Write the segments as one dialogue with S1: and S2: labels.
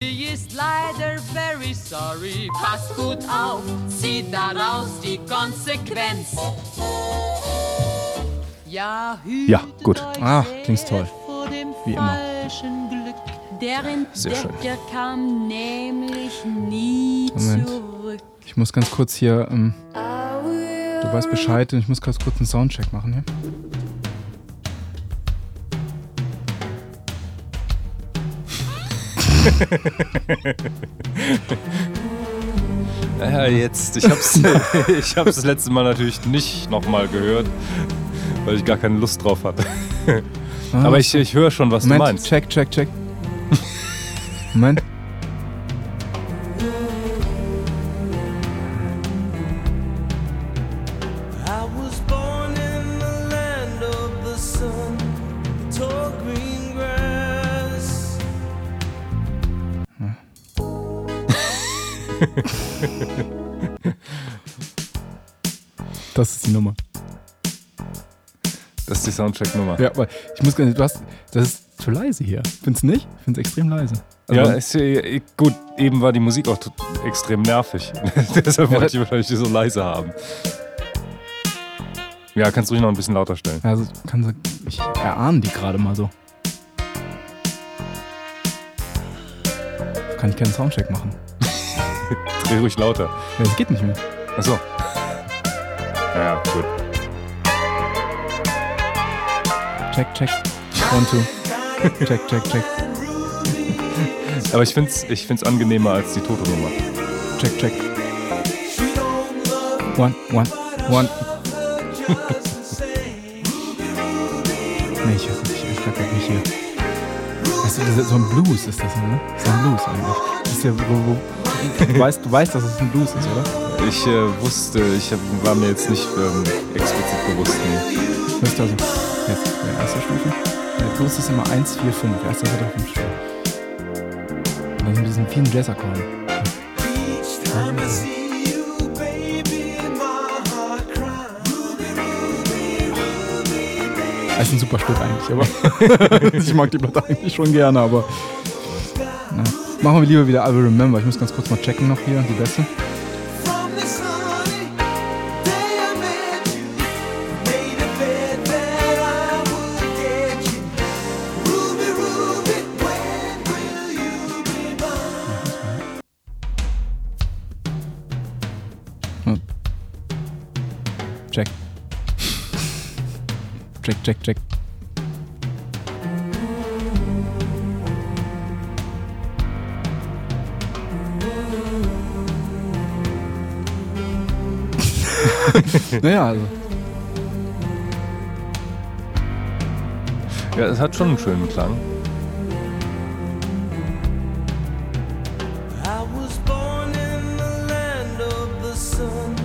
S1: Sie ist leider very sorry. Pass gut auf, zieh daraus die Konsequenz. Ja,
S2: Ja, gut.
S3: Ah, klingt toll.
S2: Wie immer.
S1: Der
S2: Sehr schön.
S1: Entdecker kam nämlich nie
S3: Moment.
S1: zurück.
S3: Ich muss ganz kurz hier, ähm, du weißt Bescheid, ich muss ganz kurz einen Soundcheck machen hier.
S2: Ja, jetzt. Ich hab's, ich hab's das letzte Mal natürlich nicht nochmal gehört, weil ich gar keine Lust drauf hatte.
S3: Ah,
S2: Aber ich, ich höre schon, was
S3: Moment,
S2: du meinst.
S3: check, check, check. Moment. Das ist die Nummer.
S2: Das ist die Soundcheck-Nummer.
S3: Ja, aber ich muss gar nicht, du hast, das ist zu leise hier. Findest du nicht? Ich find's extrem leise. Also,
S2: ja, ist, äh, gut, eben war die Musik auch extrem nervig. Deshalb wollte ich wahrscheinlich die so leise haben. Ja, kannst du ruhig noch ein bisschen lauter stellen.
S3: also kann ich erahne die gerade mal so. Kann ich keinen Soundcheck machen.
S2: Dreh ruhig lauter.
S3: Das geht nicht mehr.
S2: Achso. Ja, gut.
S3: Check, check. One, two. Check, check, check.
S2: Aber ich find's, ich find's angenehmer als die Toto-Nummer.
S3: Check, check. One, one, one. nee, ich weiß nicht, ich frag mich hier. Weißt du, das ist so ein Blues ist das, ne? Ist ein Blues eigentlich. Das ist ja, wo, wo, du, weißt, du weißt, dass es ein Blues ist, oder?
S2: Ich äh, wusste, ich hab, war mir jetzt nicht ähm, explizit bewusst. Nee.
S3: Das ist also jetzt der erste Stufe. Der Blues ist immer 1, 4, 5. Erster, dritter, fünf Stufe. Und dann sind diesen vielen Jazz-Akkorden.
S4: Cries.
S3: Das ist ein super Stück eigentlich, aber ich mag die Platte eigentlich schon gerne, aber. Machen wir lieber wieder I Will Remember. Ich muss ganz kurz mal checken noch hier, die beste.
S4: From this sunny
S3: naja, also.
S2: Ja, es hat schon einen schönen Klang.
S4: I was born in the land of the sun,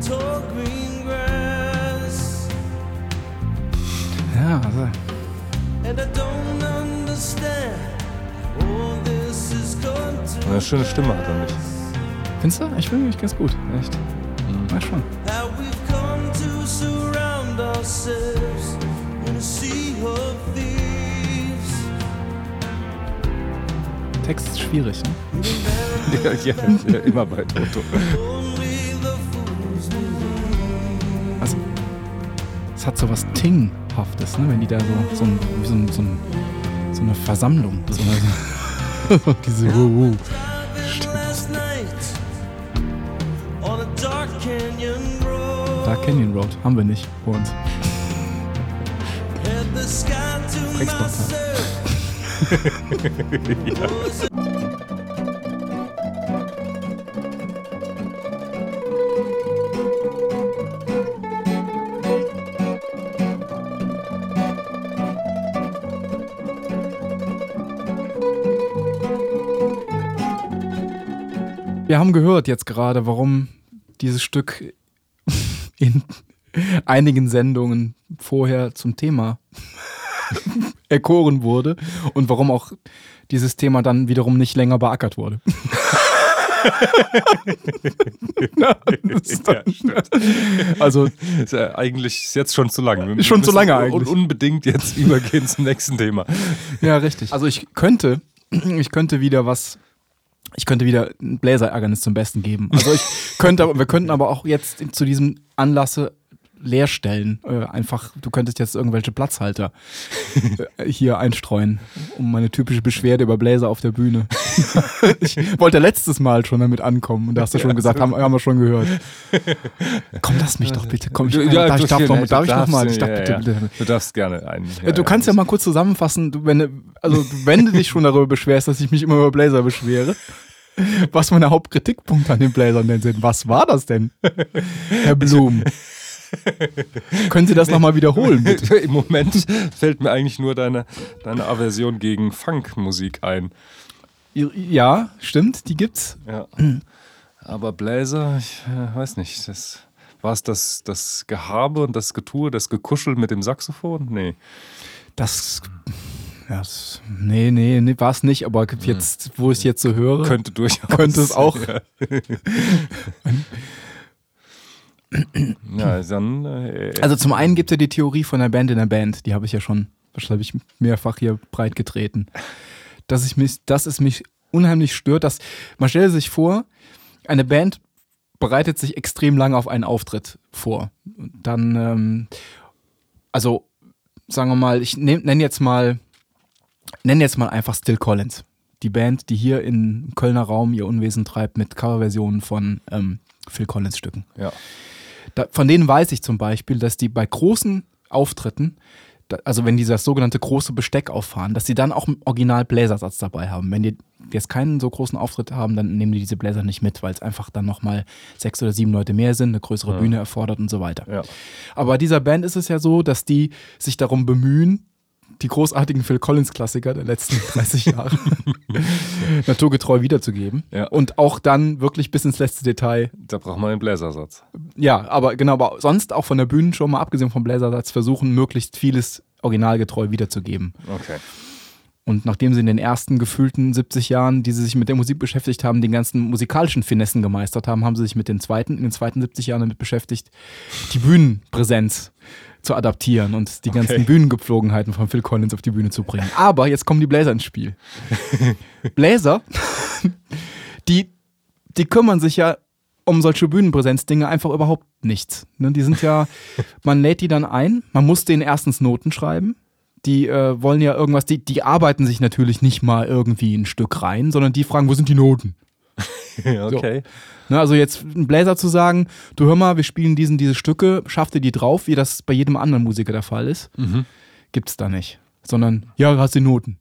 S4: the tall green grass.
S3: Ja, also.
S4: And I don't understand all this is going to
S2: Eine schöne Stimme hat er nicht.
S3: Findest du? Ich finde mich ganz gut. Echt. Ja, schon. Text ist schwierig, ne?
S2: Ja, ja, ja, immer bei Toto.
S3: Also, es hat so was Tinghaftes, ne? Wenn die da so, so, ein, wie so, ein, so, ein, so eine Versammlung. So eine, diese Wuhu.
S4: Dark canyon road.
S3: Haben wir nicht vor uns.
S4: Had
S3: Wir haben gehört jetzt gerade, warum dieses Stück in einigen Sendungen vorher zum Thema erkoren wurde und warum auch dieses Thema dann wiederum nicht länger beackert wurde. Ja, also
S2: Ist ja eigentlich ist jetzt schon zu lang. Wir
S3: Schon zu lange eigentlich.
S2: unbedingt jetzt übergehen zum nächsten Thema.
S3: Ja, richtig. Also ich könnte ich könnte wieder was, ich könnte wieder ein Bläser-Ärgernis zum Besten geben. Also ich könnte, aber- wir könnten aber auch jetzt zu diesem Anlasse leer stellen. Äh, einfach, du könntest jetzt irgendwelche Platzhalter äh, hier einstreuen, um meine typische Beschwerde über Bläser auf der Bühne. ich wollte letztes Mal schon damit ankommen und da hast du schon gesagt, haben, haben wir schon gehört. Komm, lass mich doch bitte. Komm, ich, darf, ich darf, noch, darf ich noch mal? Ich darf,
S2: ja,
S3: bitte,
S2: ja.
S3: bitte.
S2: Du darfst gerne einen.
S3: Äh, Du kannst ja mal kurz zusammenfassen, du, wenn, du- also wenn du dich schon darüber beschwerst, dass ich mich immer über Blazer beschwere, was meine Hauptkritikpunkte an den Blazern denn sind. Was war das denn, Herr Blum? Können Sie das nochmal wiederholen, bitte?
S2: Im Moment fällt mir eigentlich nur deine, deine Aversion gegen Funkmusik ein.
S3: Ja, stimmt, die gibt's.
S2: Ja. Aber Bläser, ich äh, weiß nicht, das, war es das, das Gehabe und das Getue, das Gekuschel mit dem Saxophon? Nee.
S3: Das, das nee, nee, nee war es nicht, aber jetzt, wo ich es jetzt so höre,
S2: Könnte durchaus.
S3: könnte es auch.
S2: Ja, dann. Äh,
S3: Also zum einen gibt es ja die Theorie von der Band in der Band, die habe ich ja schon wahrscheinlich mehrfach hier breit getreten. Dass, ich mich, dass es mich unheimlich stört, dass man stelle sich vor, eine Band bereitet sich extrem lange auf einen Auftritt vor. Und Dann, ähm, also sagen wir mal, ich nenne jetzt mal, nenne jetzt mal einfach Still Collins. Die Band, die hier im Kölner Raum ihr Unwesen treibt mit Coverversionen von ähm, Phil Collins Stücken.
S2: ja.
S3: Da, von denen weiß ich zum Beispiel, dass die bei großen Auftritten, da, also wenn die das sogenannte große Besteck auffahren, dass sie dann auch einen Original Bläsersatz dabei haben. Wenn die jetzt keinen so großen Auftritt haben, dann nehmen die diese Bläser nicht mit, weil es einfach dann nochmal sechs oder sieben Leute mehr sind, eine größere Bühne erfordert und so weiter.
S2: Ja.
S3: Aber bei dieser Band ist es ja so, dass die sich darum bemühen, die großartigen Phil Collins-Klassiker der letzten 30 Jahre naturgetreu wiederzugeben.
S2: Ja.
S3: Und auch dann wirklich bis ins letzte Detail
S2: Da braucht man den Bläsersatz.
S3: ja, aber genau, aber sonst auch von der Bühnenshow, mal abgesehen vom Bläsersatz, versuchen, möglichst vieles originalgetreu wiederzugeben.
S2: Okay.
S3: Und nachdem sie in den ersten gefühlten 70 Jahren, die sie sich mit der Musik beschäftigt haben, den ganzen musikalischen Finessen gemeistert haben, haben sie sich mit den zweiten, in den zweiten 70 Jahren damit beschäftigt, die Bühnenpräsenz zu adaptieren und die ganzen Bühnengepflogenheiten von Phil Collins auf die Bühne zu bringen. Aber jetzt kommen die Bläser ins Spiel. Bläser, die, die kümmern sich ja um solche Bühnenpräsenzdinge einfach überhaupt nichts. Ne? Die sind ja, man lädt die dann ein, man muss denen erstens Noten schreiben. Die äh, wollen ja irgendwas, die, die arbeiten sich natürlich nicht mal irgendwie ein Stück rein, sondern die fragen, wo sind die Noten?
S2: okay.
S3: Ne, also jetzt ein Bläser zu sagen, du hör mal, wir spielen diesen, diese Stücke, schaff dir die drauf, wie das bei jedem anderen Musiker der Fall ist, gibt's da nicht. Sondern, ja, hast die Noten.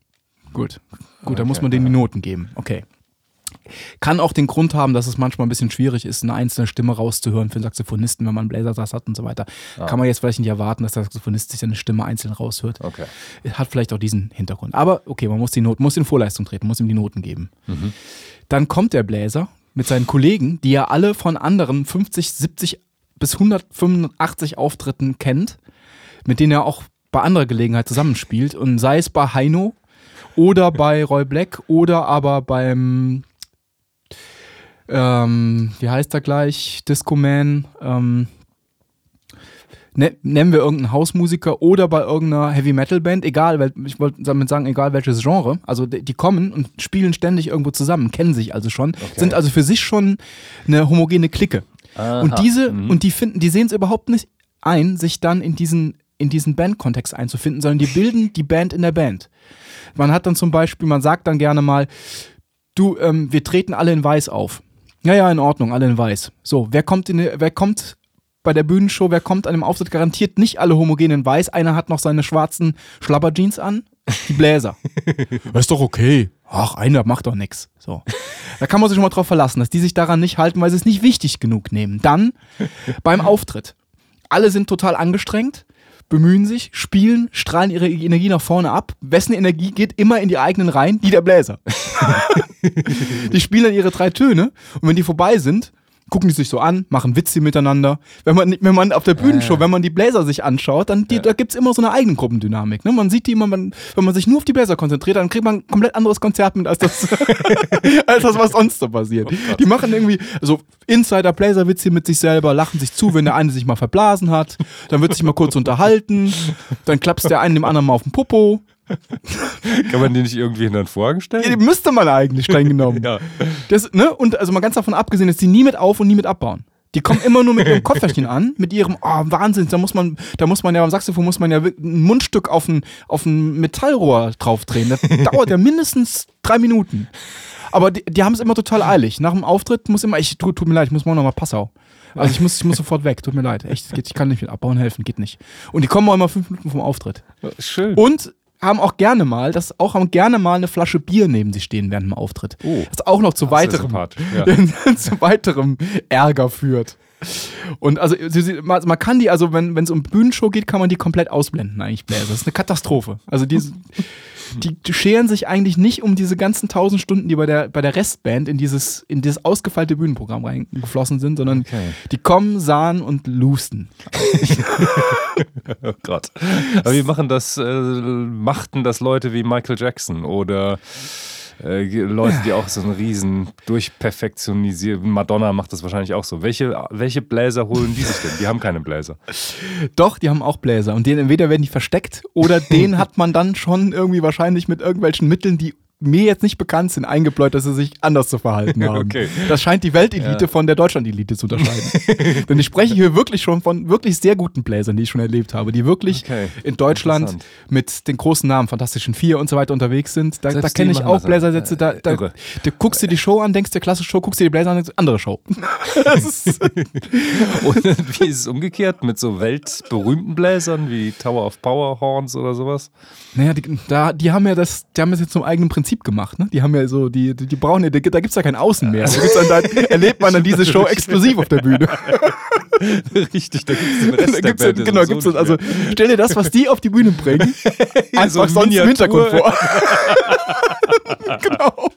S3: Gut. Gut, dann muss man denen die Noten geben. Okay. Kann auch den Grund haben, dass es manchmal ein bisschen schwierig ist, eine einzelne Stimme rauszuhören für einen Saxophonisten, wenn man einen Bläsersatz hat und so weiter. Kann man jetzt vielleicht nicht erwarten, dass der Saxophonist sich seine Stimme einzeln raushört.
S2: Okay.
S3: Hat vielleicht auch diesen Hintergrund. Aber okay, man muss die Noten, muss in Vorleistung treten, muss ihm die Noten geben. Dann kommt der Bläser mit seinen Kollegen, die er alle von anderen 50, 70 bis 185 Auftritten kennt, mit denen er auch bei anderer Gelegenheit zusammenspielt. Und sei es bei Heino oder bei Roy Black oder aber beim, ähm, wie heißt er gleich, Disco Man, ähm, ne, nennen wir irgendeinen Hausmusiker oder bei irgendeiner Heavy Metal Band, egal, wel- ich wollte damit sagen, egal welches Genre, also die, kommen und spielen ständig irgendwo zusammen, kennen sich also schon, sind also für sich schon eine homogene Clique. Und diese, und die finden, die sehen es überhaupt nicht ein, sich dann in diesen, in diesen Bandkontext einzufinden, sondern die bilden die Band in der Band. Man hat dann zum Beispiel, man sagt dann gerne mal, du, ähm, wir treten alle in Weiß auf. Ja, ja, in Ordnung, alle in Weiß. So, wer kommt in, wer kommt bei der Bühnenshow, wer kommt an dem Auftritt garantiert nicht alle homogen in Weiß. Einer hat noch seine schwarzen Schlabberjeans an. Die Bläser. ist doch okay. Ach, einer macht doch nix. So. Da kann man sich schon mal drauf verlassen, dass die sich daran nicht halten, weil sie es nicht wichtig genug nehmen. Dann beim Auftritt. Alle sind total angestrengt, bemühen sich, spielen, strahlen ihre Energie nach vorne ab. Wessen Energie geht immer in die eigenen Reihen? Die der Bläser. die spielen dann ihre drei Töne und wenn die vorbei sind, gucken die sich so an, machen Witze miteinander. Wenn man, wenn man auf der Bühnenshow, wenn man die Bläser sich anschaut, dann die, da gibt's immer so eine eigene Gruppendynamik. Ne? Man sieht die immer, man, wenn man sich nur auf die Bläser konzentriert, dann kriegt man ein komplett anderes Konzert mit als das, als das was sonst so passiert. die machen irgendwie so Insider-Bläser-Witze mit sich selber, lachen sich zu, wenn der eine sich mal verblasen hat. Dann wird sich mal kurz unterhalten. Dann klappst der einen dem anderen mal auf den Popo.
S2: Kann man die nicht irgendwie hinter den Vorhang
S3: Die
S2: stellen?
S3: müsste man eigentlich streng genommen.
S2: Ja.
S3: Das, ne? Und also mal ganz davon abgesehen, dass die nie mit auf und nie mit abbauen. Die kommen immer nur mit ihrem Kopfhörchen an, mit ihrem, oh, Wahnsinn, da muss man, da muss man ja beim Saxophon muss man ja ein Mundstück auf ein, auf ein Metallrohr draufdrehen. Das dauert ja mindestens drei Minuten. Aber die, die haben es immer total eilig. Nach dem Auftritt muss immer, ich tut, tut mir leid, ich muss morgen nochmal Passau. Also ich muss, ich muss sofort weg, tut mir leid. Echt, ich kann nicht mit abbauen helfen, geht nicht. Und die kommen auch immer fünf Minuten vom Auftritt.
S2: Schön.
S3: Und haben auch gerne mal, das auch haben gerne mal eine Flasche Bier neben sich stehen während dem Auftritt.
S2: Oh.
S3: Das auch noch zu weiterem,
S2: ja.
S3: zu weiterem Ärger führt. Und also sie- sie- man man kann die, also wenn es um Bühnenshow geht, kann man die komplett ausblenden eigentlich, Bläser. Das ist eine Katastrophe. Also die, die, scheren sich eigentlich nicht um diese ganzen tausend Stunden, die bei der, bei der Restband in dieses, in dieses ausgefeilte Bühnenprogramm reingeflossen sind, sondern
S2: Okay.
S3: die kommen, sahen und lusten.
S2: Oh Gott. Aber wie machen das, äh, machten das Leute wie Michael Jackson oder äh, Leute, die auch so einen riesen durchperfektionisieren. Madonna macht das wahrscheinlich auch so. Welche, welche Bläser holen die sich denn? Die haben keine Bläser.
S3: Doch, die haben auch Bläser. Und denen entweder werden die versteckt oder den hat man dann schon irgendwie wahrscheinlich mit irgendwelchen Mitteln, die mir jetzt nicht bekannt sind, eingebläut, dass sie sich anders zu verhalten haben.
S2: Okay.
S3: Das scheint die Weltelite
S2: Ja.
S3: von der Deutschland-Elite zu unterscheiden. Denn ich spreche hier wirklich schon von wirklich sehr guten Bläsern, die ich schon erlebt habe, die wirklich
S2: Okay.
S3: in Deutschland mit den großen Namen, Fantastischen Vier und so weiter unterwegs sind. Da, da kenne ich auch
S2: das,
S3: Bläsersätze, da,
S2: äh,
S3: da,
S2: irre.
S3: du guckst dir die Show an, denkst dir klasse Show, guckst dir die Bläser an, denkst andere Show.
S2: Und wie ist es umgekehrt mit so weltberühmten Bläsern wie Tower of Power Horns oder sowas?
S3: Naja, die, da, die haben ja das, die haben das jetzt zum eigenen Prinzip gemacht, ne? Die haben ja so, die, die, die brauchen ja, da gibt's ja kein Außen mehr. Da, dann, da erlebt man dann diese Show exklusiv auf der Bühne.
S2: Richtig, da gibt es den Rest
S3: Da
S2: der
S3: gibt's ja,
S2: Band
S3: genau, gibt's das, also stell dir das, was die auf die Bühne bringen, einfach
S2: so
S3: sonst im. Hintergrund vor. genau.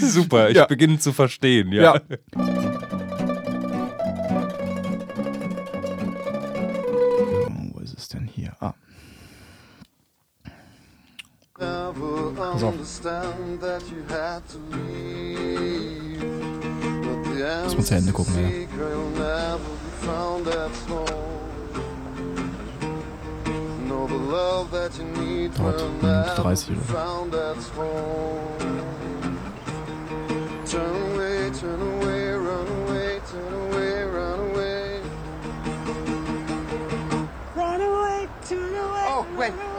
S2: Super, ich
S3: Ja.
S2: beginne zu verstehen. Ja.
S3: Ja.
S5: The
S3: Muss man zu Ende gucken, ja.
S5: answer will never be found at all. No, the love that you need
S3: Dauert
S5: will
S3: Minute
S5: never
S3: 30
S5: be
S3: oder so.
S5: found at home. Turn away, turn away, run away, turn away, run away.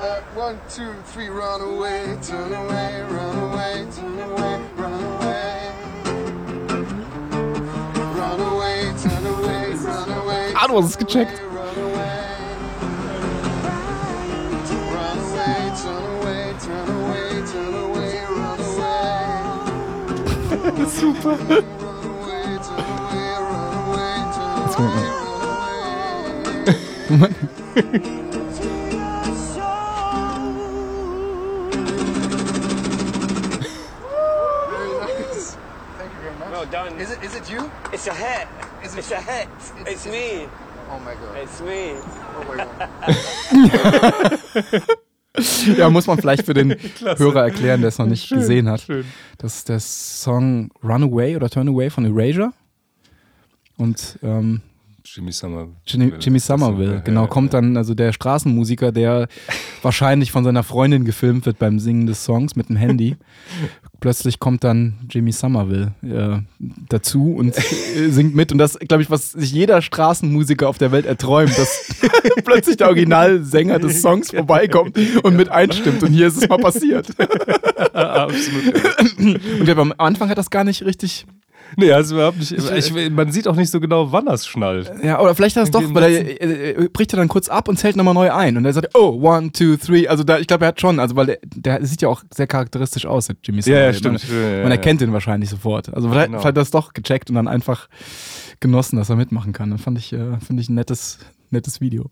S5: Wait. Uh, one, two, three, run away, turn away, run away, run away, turn away, run away.
S3: I don't skip,
S5: run away, run away, turn away, run away. Ah, du hast es
S3: gecheckt.
S5: Run away. Turn away, run away, run away,
S6: turn
S5: Is it is it you?
S6: It's a hit.
S5: Is it-
S6: It's a hit.
S5: It's-
S6: It's me.
S5: Oh my god.
S6: It's me.
S5: Oh my god.
S3: Ja, muss man vielleicht für den Hörer erklären, der es noch nicht gesehen hat.
S2: schön.
S3: Das ist der Song Runaway oder Turn Away von Erasure. Und ähm,
S2: Jimmy Summer.
S3: Jimmy, Jimmy Somerville, genau, kommt dann, also der Straßenmusiker, der wahrscheinlich von seiner Freundin gefilmt wird beim Singen des Songs mit dem Handy. Plötzlich kommt dann Jimmy Somerville äh, dazu und äh, singt mit. Und das, glaube ich, was sich jeder Straßenmusiker auf der Welt erträumt, dass plötzlich der Originalsänger des Songs vorbeikommt und mit einstimmt. Und hier ist es mal passiert.
S2: Absolut.
S3: Und der, am Anfang hat das gar nicht richtig
S2: Nee, also überhaupt nicht. Ich, man sieht auch nicht so genau, wann das schnallt.
S3: Ja, oder vielleicht hat er es doch, weil er, er, er bricht er dann kurz ab und zählt nochmal neu ein. Und er sagt, oh, one, two, three. Also da, ich glaube, er hat schon, also weil der, der sieht ja auch sehr charakteristisch aus, der Jimmy
S2: Ja, ja,
S3: Savile.
S2: stimmt.
S3: Man,
S2: Ja, ja,
S3: man
S2: ja.
S3: erkennt ihn wahrscheinlich sofort. Also vielleicht,
S2: Genau.
S3: vielleicht hat er es doch gecheckt und dann einfach genossen, dass er mitmachen kann. Dann fand ich, äh, finde ich ein nettes, nettes Video.